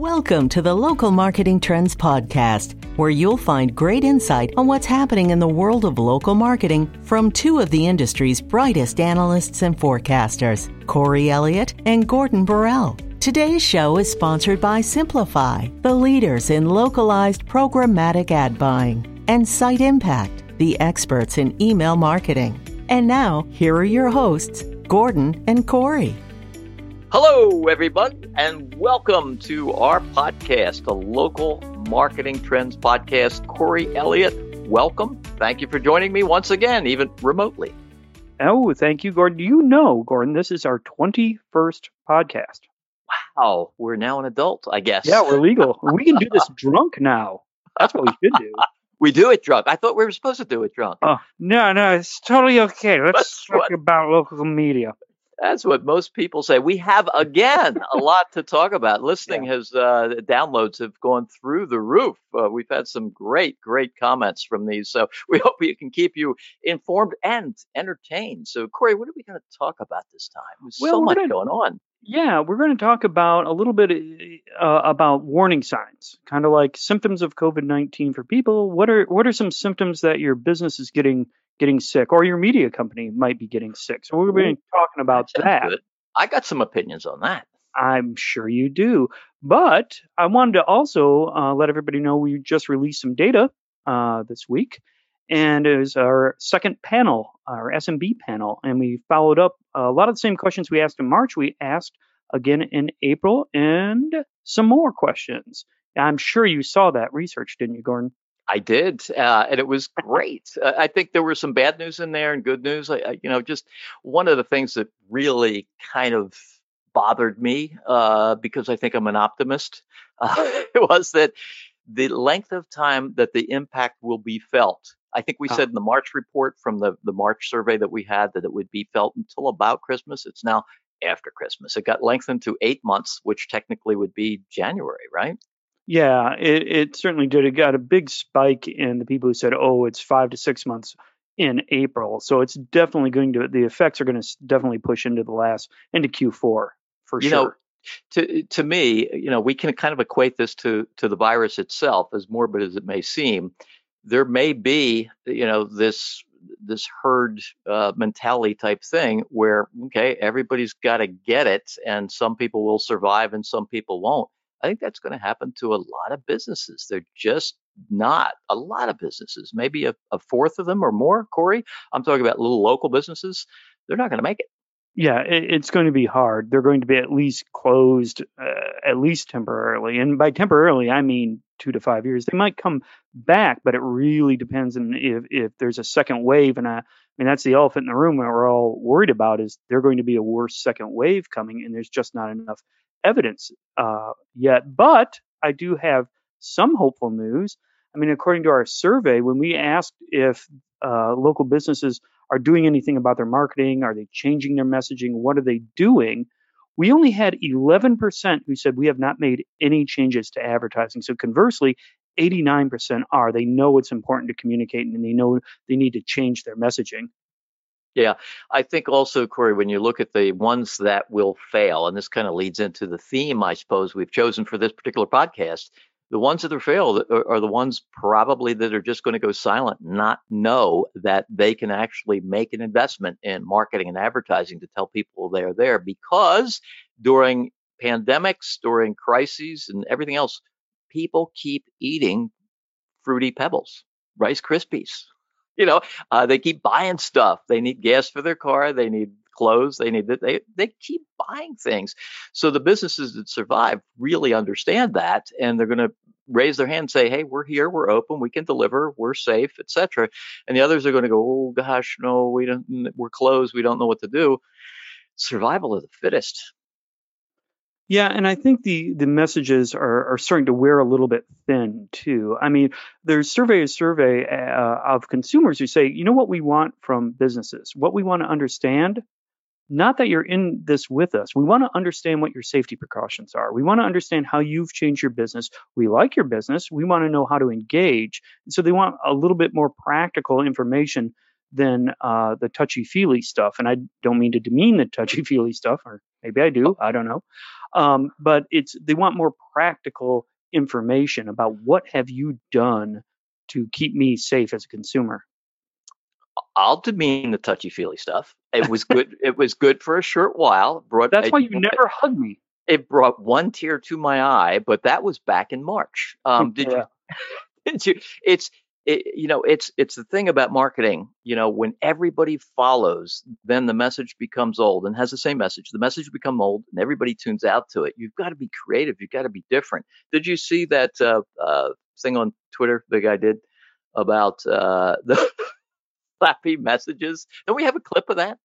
Welcome to the Local Marketing Trends Podcast, where you'll find great insight on what's happening in the world of local marketing from two of the industry's brightest analysts and forecasters, Corey Elliott and Gordon Borrell. Today's show is sponsored by Simplify, the leaders in localized programmatic ad buying, and Site Impact, the experts in email marketing. And now, here are your hosts, Gordon and Corey. Hello, everyone, and welcome to our podcast, the Local Marketing Trends Podcast. Corey Elliott, welcome. Thank you for joining me once again, even remotely. Oh, thank you, Gordon. You know, Gordon, this is our 21st podcast. Wow, we're now an adult, I guess. Yeah, we're legal. we can do this drunk now. That's what we should do. We do it drunk. I thought we were supposed to do it drunk. Oh, no, no, it's totally okay. Let's That's talk what- about local media. That's what most people say. We have again a lot to talk about. Listening has uh, downloads have gone through the roof. Uh, we've had some great, great comments from these. So we hope we can keep you informed and entertained. So Corey, what are we going to talk about this time? There's Well, so much gonna- going on. Yeah, we're going to talk about a little bit uh, about warning signs, kind of like symptoms of COVID nineteen for people. What are what are some symptoms that your business is getting getting sick, or your media company might be getting sick? So we're going to be talking about Sounds that. good. I got some opinions on that. I'm sure you do. But I wanted to also uh, let everybody know we just released some data uh, this week, and it was our second panel, our SMB panel, and we followed up a lot of the same questions we asked in March. We asked again in April, and some more questions. I'm sure you saw that research, didn't you, Gordon? I did, uh, and it was great. Uh, I think there were some bad news in there and good news. I, I, you know, just one of the things that really kind of bothered me uh, because I think I'm an optimist uh, was that the length of time that the impact will be felt. I think we Ah. said in the March report from the the March survey that we had that it would be felt until about Christmas. It's now after Christmas. It got lengthened to eight months, which technically would be January, right? Yeah, it, it certainly did. It got a big spike in the people who said, "Oh, it's five to six months in April." So it's definitely going to the effects are going to definitely push into the last into Q4 for you sure. know to to me you know we can kind of equate this to to the virus itself as morbid as it may seem there may be you know this this herd uh, mentality type thing where okay everybody's got to get it and some people will survive and some people won't i think that's going to happen to a lot of businesses they're just not a lot of businesses maybe a, a fourth of them or more corey i'm talking about little local businesses they're not going to make it yeah, it, it's going to be hard. They're going to be at least closed, uh, at least temporarily, and by temporarily I mean two to five years. They might come back, but it really depends on if if there's a second wave. And I, I mean that's the elephant in the room that we're all worried about is there going to be a worse second wave coming, and there's just not enough evidence uh, yet. But I do have some hopeful news. I mean, according to our survey, when we asked if uh, local businesses are doing anything about their marketing, are they changing their messaging, what are they doing? We only had 11% who said we have not made any changes to advertising. So conversely, 89% are. They know it's important to communicate and they know they need to change their messaging. Yeah, I think also, Corey, when you look at the ones that will fail, and this kind of leads into the theme, I suppose, we've chosen for this particular podcast, the ones that are failed are, the ones probably that are just going to go silent, not know that they can actually make an investment in marketing and advertising to tell people they're there because during pandemics, during crises, and everything else, people keep eating fruity pebbles, Rice Krispies. You know, uh, they keep buying stuff. They need gas for their car. They need clothes. They need that. They they keep buying things. So the businesses that survive really understand that, and they're going to raise their hand and say, "Hey, we're here. We're open. We can deliver. We're safe, etc." And the others are going to go, "Oh gosh, no, we don't. We're closed. We don't know what to do." Survival of the fittest. Yeah, and I think the the messages are, are starting to wear a little bit thin too. I mean, there's survey a survey uh, of consumers who say, you know what we want from businesses, what we want to understand, not that you're in this with us. We want to understand what your safety precautions are. We want to understand how you've changed your business. We like your business. We want to know how to engage. And so they want a little bit more practical information than uh, the touchy feely stuff. And I don't mean to demean the touchy feely stuff, or maybe I do. I don't know. Um, but it's they want more practical information about what have you done to keep me safe as a consumer. I'll demean the touchy feely stuff. It was good. it was good for a short while. Brought, That's why you never hug me. It brought one tear to my eye, but that was back in March. Um, did yeah. you? Did you? It's it, you know it's it's the thing about marketing you know when everybody follows then the message becomes old and has the same message. The message become old and everybody tunes out to it. You've got to be creative. You've got to be different. Did you see that uh, uh, thing on twitter the guy did about uh, the flappy messages? Don't we have a clip of that?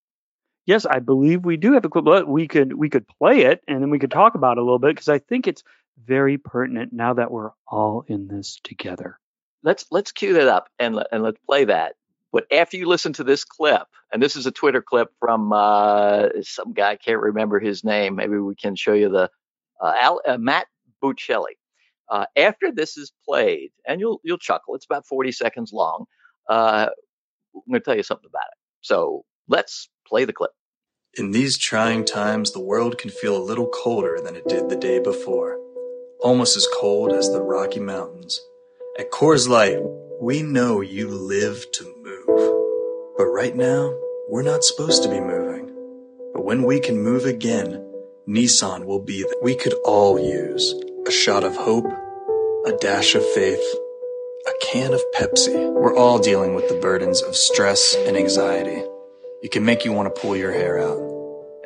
Yes i believe we do have a clip we could we could play it and then we could talk about it a little bit because i think it's very pertinent now that we're all in this together let's let's cue that up and and let's play that. But after you listen to this clip, and this is a Twitter clip from uh, some guy I can't remember his name. Maybe we can show you the uh, Al, uh, Matt Buccelli. Uh, after this is played, and you'll you'll chuckle. It's about 40 seconds long. Uh, I'm going to tell you something about it. So let's play the clip. In these trying times, the world can feel a little colder than it did the day before, almost as cold as the Rocky Mountains. At Coors Light, we know you live to move. But right now, we're not supposed to be moving. But when we can move again, Nissan will be that we could all use a shot of hope, a dash of faith, a can of Pepsi. We're all dealing with the burdens of stress and anxiety. It can make you want to pull your hair out.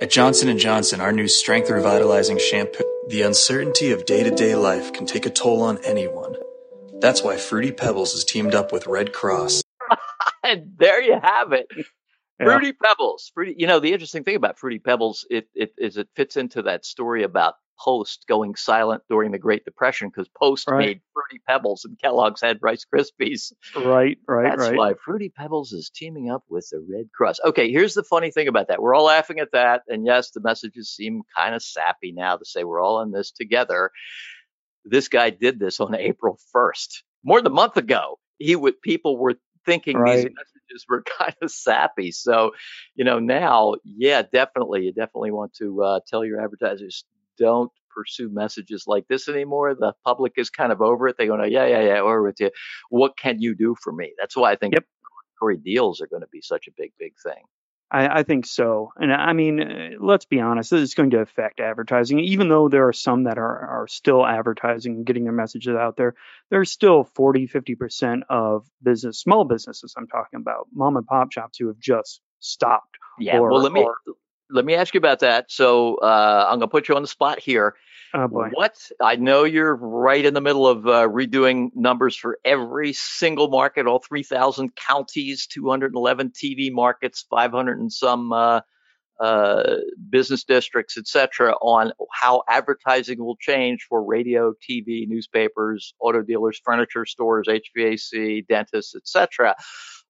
At Johnson & Johnson, our new strength revitalizing shampoo, the uncertainty of day-to-day life can take a toll on anyone. That's why Fruity Pebbles has teamed up with Red Cross. and there you have it. Yeah. Fruity Pebbles. Fruity, you know, the interesting thing about Fruity Pebbles it, it is it fits into that story about Post going silent during the Great Depression because Post right. made Fruity Pebbles and Kellogg's had Rice Krispies. Right, right, That's right. why Fruity Pebbles is teaming up with the Red Cross. Okay, here's the funny thing about that. We're all laughing at that, and yes, the messages seem kind of sappy now to say we're all in this together this guy did this on April 1st, more than a month ago. He would people were thinking right. these messages were kind of sappy. So, you know, now, yeah, definitely, you definitely want to uh, tell your advertisers don't pursue messages like this anymore. The public is kind of over it. They go, no, yeah, yeah, yeah, we're with you. What can you do for me? That's why I think yep. Corey deals are going to be such a big, big thing. I, I, think so. And I mean, uh, let's be honest, this is going to affect advertising. Even though there are some that are, are still advertising and getting their messages out there, there's still 40, 50% of business, small businesses I'm talking about, mom and pop shops who have just stopped. Yeah. Or, well, let me, or, let me ask you about that. So uh, I'm going to put you on the spot here. Oh boy. What I know you're right in the middle of uh, redoing numbers for every single market, all 3,000 counties, 211 TV markets, 500 and some uh, uh, business districts, etc., on how advertising will change for radio, TV, newspapers, auto dealers, furniture stores, HVAC, dentists, etc.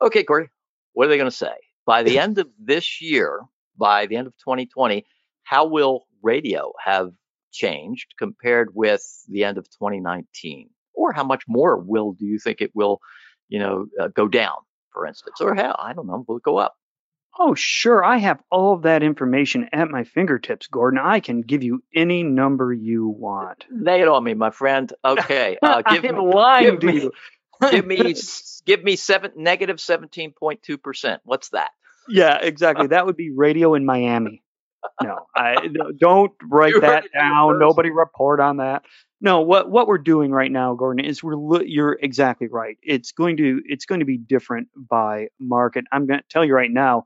Okay, Corey, what are they going to say by the end of this year? By the end of 2020, how will radio have changed compared with the end of 2019? Or how much more will do you think it will, you know, uh, go down, for instance? Or how, I don't know, will it go up? Oh, sure. I have all of that information at my fingertips, Gordon. I can give you any number you want. Lay it on me, my friend. Okay. Uh, give me, lying give me, give me, give me seven, negative 17.2%. What's that? Yeah, exactly. That would be radio in Miami no, I don't write you that down. Nobody report on that. No, what what we're doing right now, Gordon, is we're you're exactly right. It's going to it's going to be different by market. I'm going to tell you right now.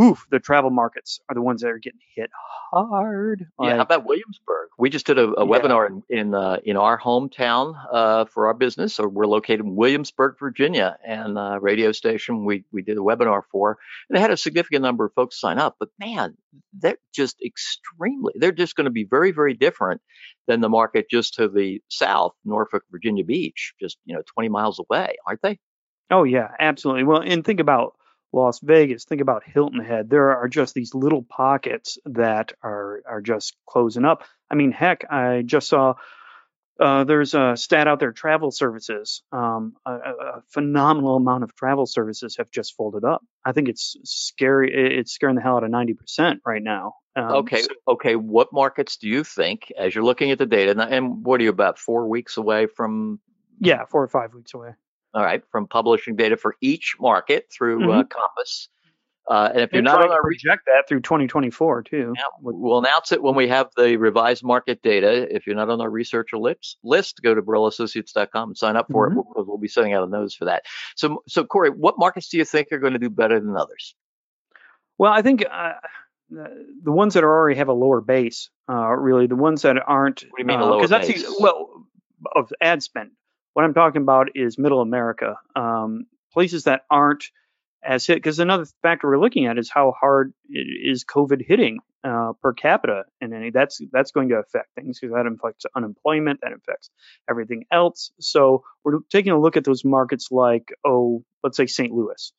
Oof, the travel markets are the ones that are getting hit hard. Yeah, like, how about Williamsburg? We just did a, a yeah. webinar in in, uh, in our hometown uh, for our business. So we're located in Williamsburg, Virginia, and uh, radio station we we did a webinar for. And they had a significant number of folks sign up, but man, they're just extremely. They're just going to be very very different than the market just to the south, Norfolk, Virginia Beach, just you know 20 miles away, aren't they? Oh yeah, absolutely. Well, and think about Las Vegas, think about Hilton Head. There are just these little pockets that are are just closing up. I mean, heck, I just saw Uh, there's a stat out there, travel services. Um, a, a, phenomenal amount of travel services have just folded up. I think it's scary. It's scaring the hell out of 90% right now. Um, okay. So, okay. What markets do you think, as you're looking at the data, and what are you about four weeks away from? Yeah, four or five weeks away. All right, from publishing data for each market through mm-hmm. uh, Compass. Uh, and if you're not on our project that through 2024 too, we'll announce it when we have the revised market data. If you're not on our researcher list, list go to BorrellAssociates.com and sign up for mm-hmm. it because we'll be sending out a notice for that. So, so Corey, what markets do you think are going to do better than others? Well, I think uh, the ones that already have a lower base, uh, really, the ones that aren't. What do you mean a uh, lower that's base? well of ad spend. What I'm talking about is Middle America, um, places that aren't as hit because another factor we're looking at is how hard is COVID hitting uh, per capita, and that's that's going to affect things because that affects unemployment, that affects everything else. So we're taking a look at those markets like oh, let's say St. Louis,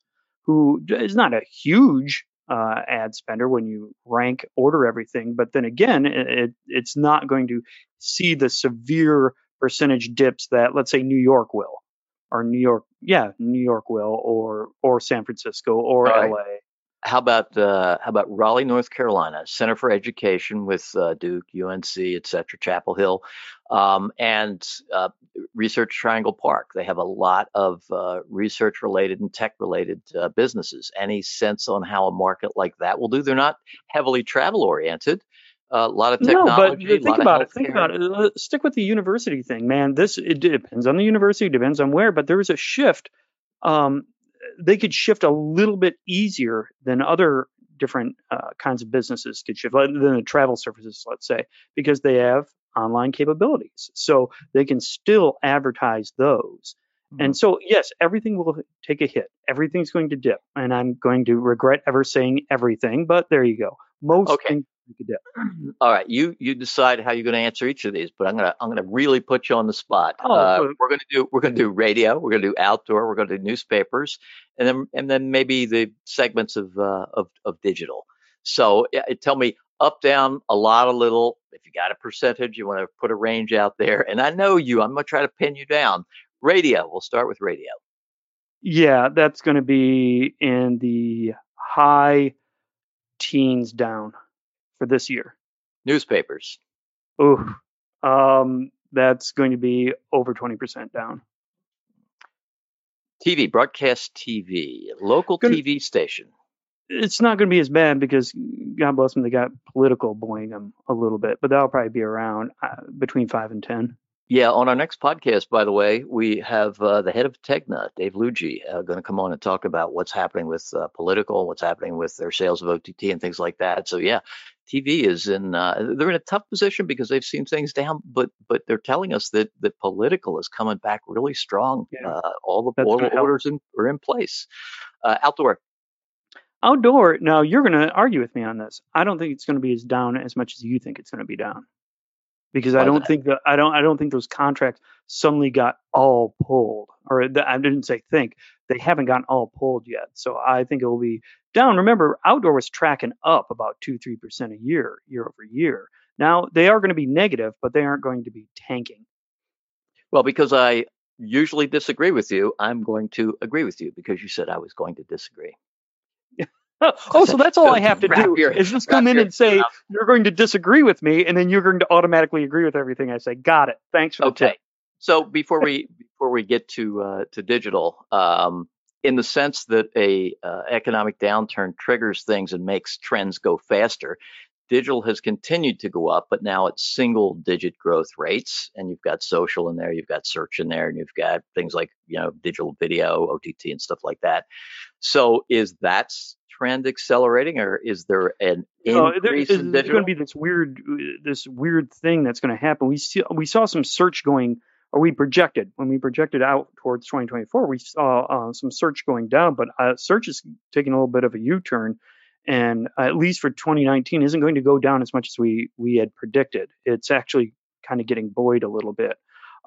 who is not a huge uh, ad spender when you rank order everything, but then again, it, it's not going to see the severe percentage dips that let's say New York will or New York, yeah, New York will, or or San Francisco, or LA. How about uh, how about Raleigh, North Carolina, Center for Education with uh, Duke, UNC, et cetera, Chapel Hill, um, and uh, Research Triangle Park. They have a lot of uh, research related and tech related uh, businesses. Any sense on how a market like that will do? They're not heavily travel oriented, a lot of technology. No, but think about it. Think about it. Stick with the university thing, man. This it depends on the university, depends on where, but there is a shift. Um, they could shift a little bit easier than other different uh, kinds of businesses could shift, than the travel services, let's say, because they have online capabilities, so they can still advertise those. Mm-hmm. And so, yes, everything will take a hit. Everything's going to dip, and I'm going to regret ever saying everything, but there you go. Most okay. things all right, you you decide how you're going to answer each of these, but I'm gonna I'm gonna really put you on the spot. Oh, uh, we're gonna do we're gonna do radio, we're gonna do outdoor, we're gonna do newspapers, and then and then maybe the segments of uh, of of digital. So yeah, tell me up, down, a lot, a little. If you got a percentage, you want to put a range out there. And I know you. I'm gonna try to pin you down. Radio. We'll start with radio. Yeah, that's going to be in the high teens down for this year? Newspapers. Ooh, um, that's going to be over 20% down. TV, broadcast TV, local gonna, TV station. It's not going to be as bad because God bless them, they got political buoying them a little bit, but that'll probably be around uh, between five and 10. Yeah, on our next podcast, by the way, we have uh, the head of Tegna, Dave Lougee, uh, going to come on and talk about what's happening with uh, political, what's happening with their sales of OTT and things like that. So yeah, TV is in uh, they're in a tough position because they've seen things down, but but they're telling us that that political is coming back really strong. Yeah. Uh, all the all the orders in, are in place. Uh, outdoor. Outdoor. Now you're going to argue with me on this. I don't think it's going to be as down as much as you think it's going to be down because I don't think that I don't I don't think those contracts suddenly got all pulled or I didn't say think they haven't gotten all pulled yet. So I think it will be down. Remember, outdoor was tracking up about two three percent a year year over year. Now they are going to be negative, but they aren't going to be tanking. Well, because I usually disagree with you, I'm going to agree with you because you said I was going to disagree. oh, so that's all I have to do your, is just come in and say mouth. you're going to disagree with me, and then you're going to automatically agree with everything I say. Got it. Thanks for okay. So before we before we get to uh, to digital, um, in the sense that a uh, economic downturn triggers things and makes trends go faster, digital has continued to go up, but now it's single digit growth rates. And you've got social in there, you've got search in there, and you've got things like you know digital video, OTT, and stuff like that. So is that trend accelerating, or is there an increase there, in? There's going to be this weird, this weird thing that's going to happen. We see, we saw some search going, or we projected when we projected out towards 2024, we saw uh, some search going down, but uh, search is taking a little bit of a U-turn, and uh, at least for 2019, isn't going to go down as much as we we had predicted. It's actually kind of getting buoyed a little bit.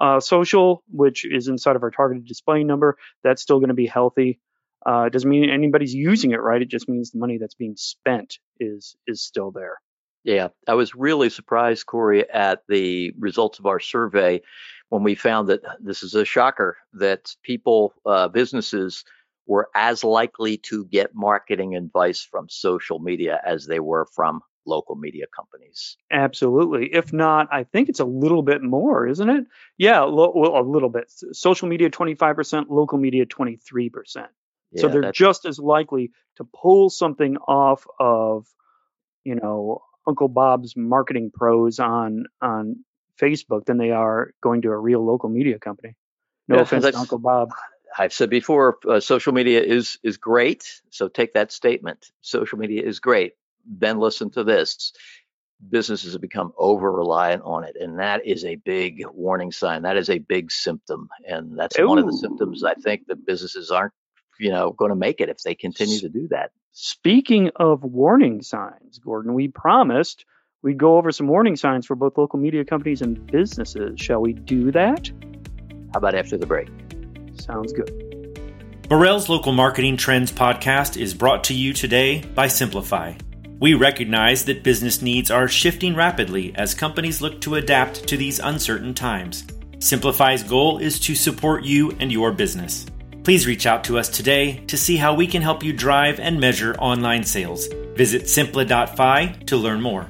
Uh, social, which is inside of our targeted display number, that's still going to be healthy. Uh, it doesn't mean anybody's using it right. It just means the money that's being spent is is still there. Yeah, I was really surprised, Corey, at the results of our survey when we found that this is a shocker that people, uh, businesses, were as likely to get marketing advice from social media as they were from local media companies. Absolutely. If not, I think it's a little bit more, isn't it? Yeah, lo- well, a little bit. Social media 25%, local media 23%. Yeah, so they're just as likely to pull something off of, you know, Uncle Bob's marketing pros on on Facebook than they are going to a real local media company. No yeah, offense to Uncle Bob. I've said before, uh, social media is is great. So take that statement. Social media is great. Then listen to this. Businesses have become over reliant on it, and that is a big warning sign. That is a big symptom, and that's Ooh. one of the symptoms I think that businesses aren't, you know, going to make it if they continue to do that. Speaking of warning signs, Gordon, we promised we'd go over some warning signs for both local media companies and businesses. Shall we do that? How about after the break? Sounds good. Borrell's Local Marketing Trends podcast is brought to you today by Simplify. We recognize that business needs are shifting rapidly as companies look to adapt to these uncertain times. Simplify's goal is to support you and your business. Please reach out to us today to see how we can help you drive and measure online sales. Visit simpli.fi to learn more.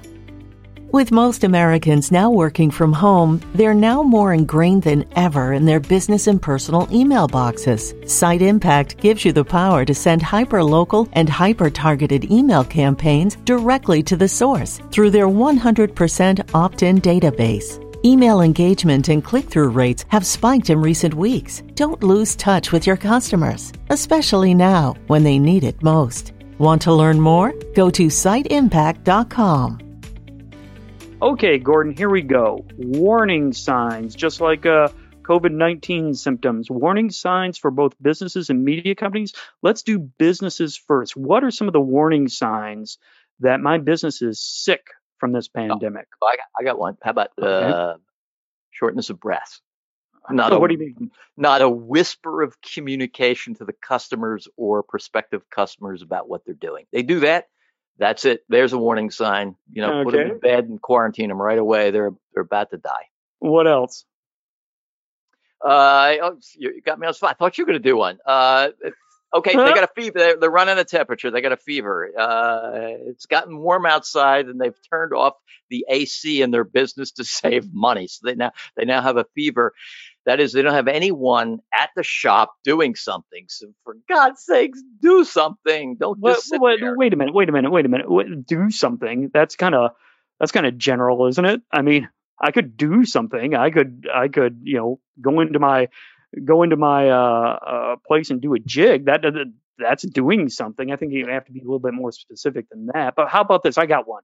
With most Americans now working from home, they're now more ingrained than ever in their business and personal email boxes. Site Impact gives you the power to send hyper-local and hyper-targeted email campaigns directly to the source through their 100% opt-in database. Email engagement and click through rates have spiked in recent weeks. Don't lose touch with your customers, especially now when they need it most. Want to learn more? Go to siteimpact.com. Okay, Gordon, here we go. Warning signs, just like uh, COVID 19 symptoms, warning signs for both businesses and media companies. Let's do businesses first. What are some of the warning signs that my business is sick from this oh, pandemic? Oh, I, got, I, got, one. How about okay. uh, shortness of breath? Not a, what do you mean? Not a whisper of communication to the customers or prospective customers about what they're doing. They do that that's it. There's a warning sign. You know, okay. put them in bed and quarantine them right away. They're they're about to die. What else? Uh, oh, you got me on spot. I thought you were going to do one. Uh, okay, huh? they got a fever. They're, they're, running a temperature. They got a fever. Uh, it's gotten warm outside, and they've turned off the AC in their business to save money. So they now they now have a fever. That is, they don't have anyone at the shop doing something. So for God's sakes, do something. Don't just wait, wait, wait a minute. Wait a minute. Wait a minute. Do something. That's kind of that's kind of general, isn't it? I mean, I could do something. I could I could you know go into my go into my uh, uh, place and do a jig. That that's doing something. I think you have to be a little bit more specific than that. But how about this? I got one.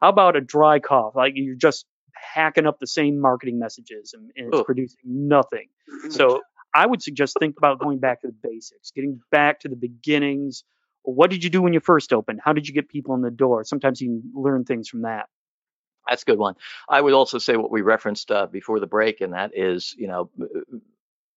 How about a dry cough? Like you're just hacking up the same marketing messages and, and it's producing nothing. So I would suggest think about going back to the basics, getting back to the beginnings. What did you do when you first opened? How did you get people in the door? Sometimes you can learn things from that. That's a good one. I would also say what we referenced uh, before the break, and that is, you know,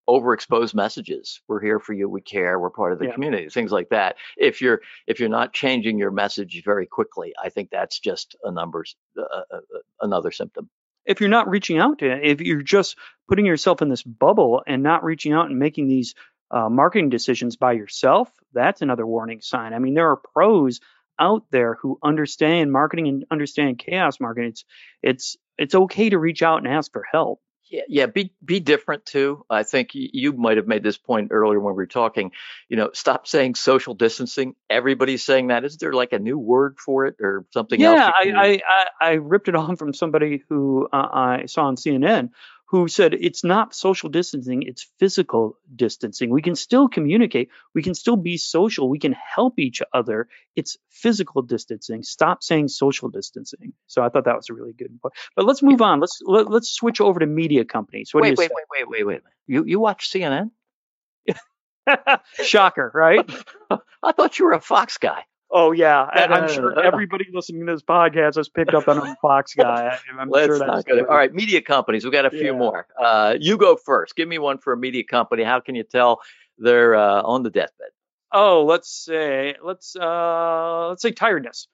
overexposed messages. We're here for you. We care. We're part of the yeah. community. Things like that. If you're if you're not changing your message very quickly, I think that's just a numbers uh, uh, another symptom. If you're not reaching out to, if you're just putting yourself in this bubble and not reaching out and making these uh, marketing decisions by yourself, that's another warning sign. I mean, there are pros out there who understand marketing and understand chaos marketing. It's it's it's okay to reach out and ask for help. Yeah, yeah, be be different too. I think you might have made this point earlier when we were talking. You know, stop saying social distancing. Everybody's saying that. Is there like a new word for it or something yeah, else? Yeah, I, I, I ripped it on from somebody who uh, I saw on CNN who said it's not social distancing, it's physical distancing. We can still communicate, we can still be social, we can help each other. It's physical distancing. Stop saying social distancing. So I thought that was a really good point. But let's move on. Let's let, us let us switch over to media companies. What wait, wait, wait, wait, wait, wait. You you watch CNN? Shocker, right? I thought you were a Fox guy. Oh yeah, I'm sure everybody listening to this podcast has picked up on a Fox guy. I'm Let's sure not go All right, media companies. We've got a few yeah. more. Uh, you go first. Give me one for a media company. How can you tell they're uh, on the deathbed? Oh, let's say let's uh, let's say tiredness.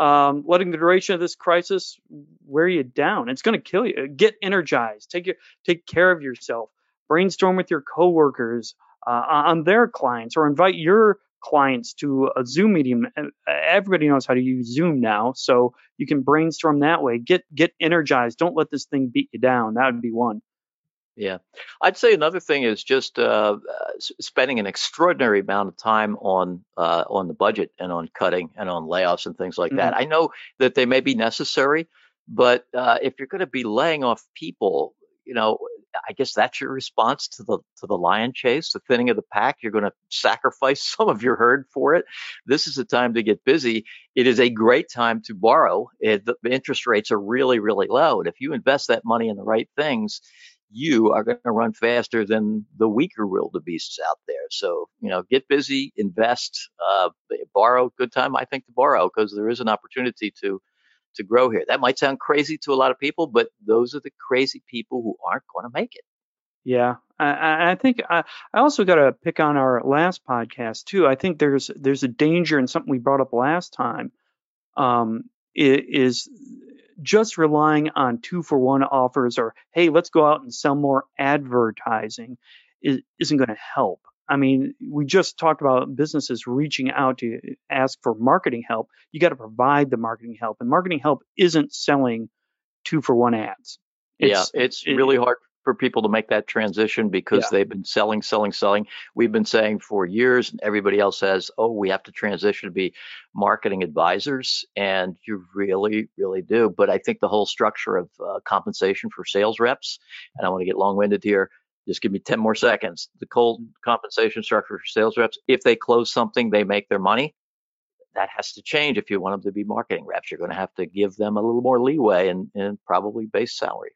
um, letting the duration of this crisis wear you down. It's going to kill you. Get energized. Take your, take care of yourself. Brainstorm with your coworkers uh, on their clients, or invite your clients to a Zoom meeting. Everybody knows how to use Zoom now, so you can brainstorm that way. Get get energized. Don't let this thing beat you down. That would be one. Yeah, I'd say another thing is just uh, spending an extraordinary amount of time on uh, on the budget and on cutting and on layoffs and things like mm-hmm. that. I know that they may be necessary, but uh, if you're going to be laying off people, you know, I guess that's your response to the to the lion chase, the thinning of the pack. You're going to sacrifice some of your herd for it. This is a time to get busy. It is a great time to borrow. It, the interest rates are really really low, and if you invest that money in the right things, you are going to run faster than the weaker wildebeests out there. So you know, get busy, invest, uh, borrow. Good time, I think, to borrow because there is an opportunity to to grow here. That might sound crazy to a lot of people, but those are the crazy people who aren't going to make it. Yeah, I, I think I, I also got to pick on our last podcast too. I think there's there's a danger in something we brought up last time. Um, is just relying on two for one offers or hey, let's go out and sell more advertising is, isn't going to help. I mean, we just talked about businesses reaching out to ask for marketing help. You got to provide the marketing help, and marketing help isn't selling two for one ads. It's, yeah, it's it, really hard for people to make that transition because yeah. they've been selling, selling, selling. We've been saying for years, and everybody else says, oh, we have to transition to be marketing advisors. And you really, really do. But I think the whole structure of uh, compensation for sales reps, and I want to get long winded here, just give me 10 more seconds. The cold compensation structure for sales reps, if they close something, they make their money. That has to change if you want them to be marketing reps. You're going to have to give them a little more leeway and, and probably base salary.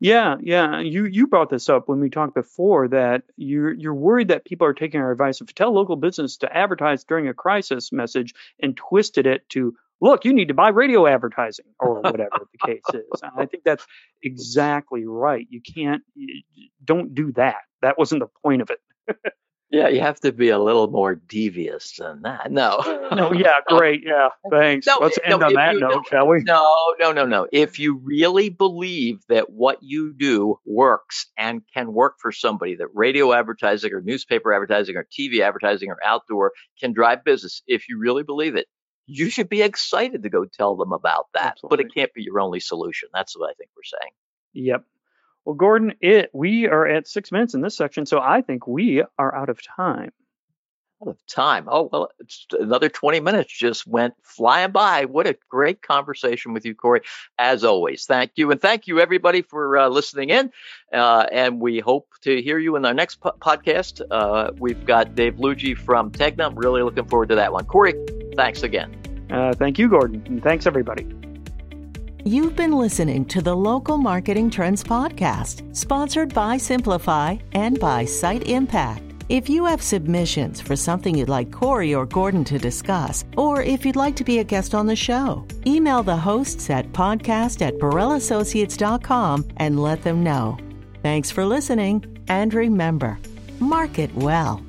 Yeah, yeah. You you brought this up when we talked before that you're you're worried that people are taking our advice. You tell local business to advertise during a crisis message and twisted it to look, you need to buy radio advertising or whatever the case is. And I think that's exactly right. You can't, don't do that. That wasn't the point of it. yeah, you have to be a little more devious than that. No. no, yeah, great. Yeah, thanks. No, Let's end no, on that you, note, no, shall we? No, no, no, no. If you really believe that what you do works and can work for somebody, that radio advertising or newspaper advertising or TV advertising or outdoor can drive business, if you really believe it, you should be excited to go tell them about that. Absolutely. But it can't be your only solution. That's what I think we're saying. Yep. Well, Gordon, it we are at six minutes in this section, so I think we are out of time Out of time. Oh, well, it's another 20 minutes just went flying by. What a great conversation with you, Corey, as always. Thank you. And thank you, everybody, for uh, listening in. Uh, and we hope to hear you in our next po- podcast. Uh, we've got Dave Lougee from Tegna. I'm really looking forward to that one. Corey, thanks again. Uh, thank you, Gordon. And thanks, everybody. You've been listening to the Local Marketing Trends Podcast, sponsored by Simplify and by Site Impact. If you have submissions for something you'd like Corey or Gordon to discuss, or if you'd like to be a guest on the show, email the hosts at podcast at BorrellAssociates.com and let them know. Thanks for listening, and remember, market well.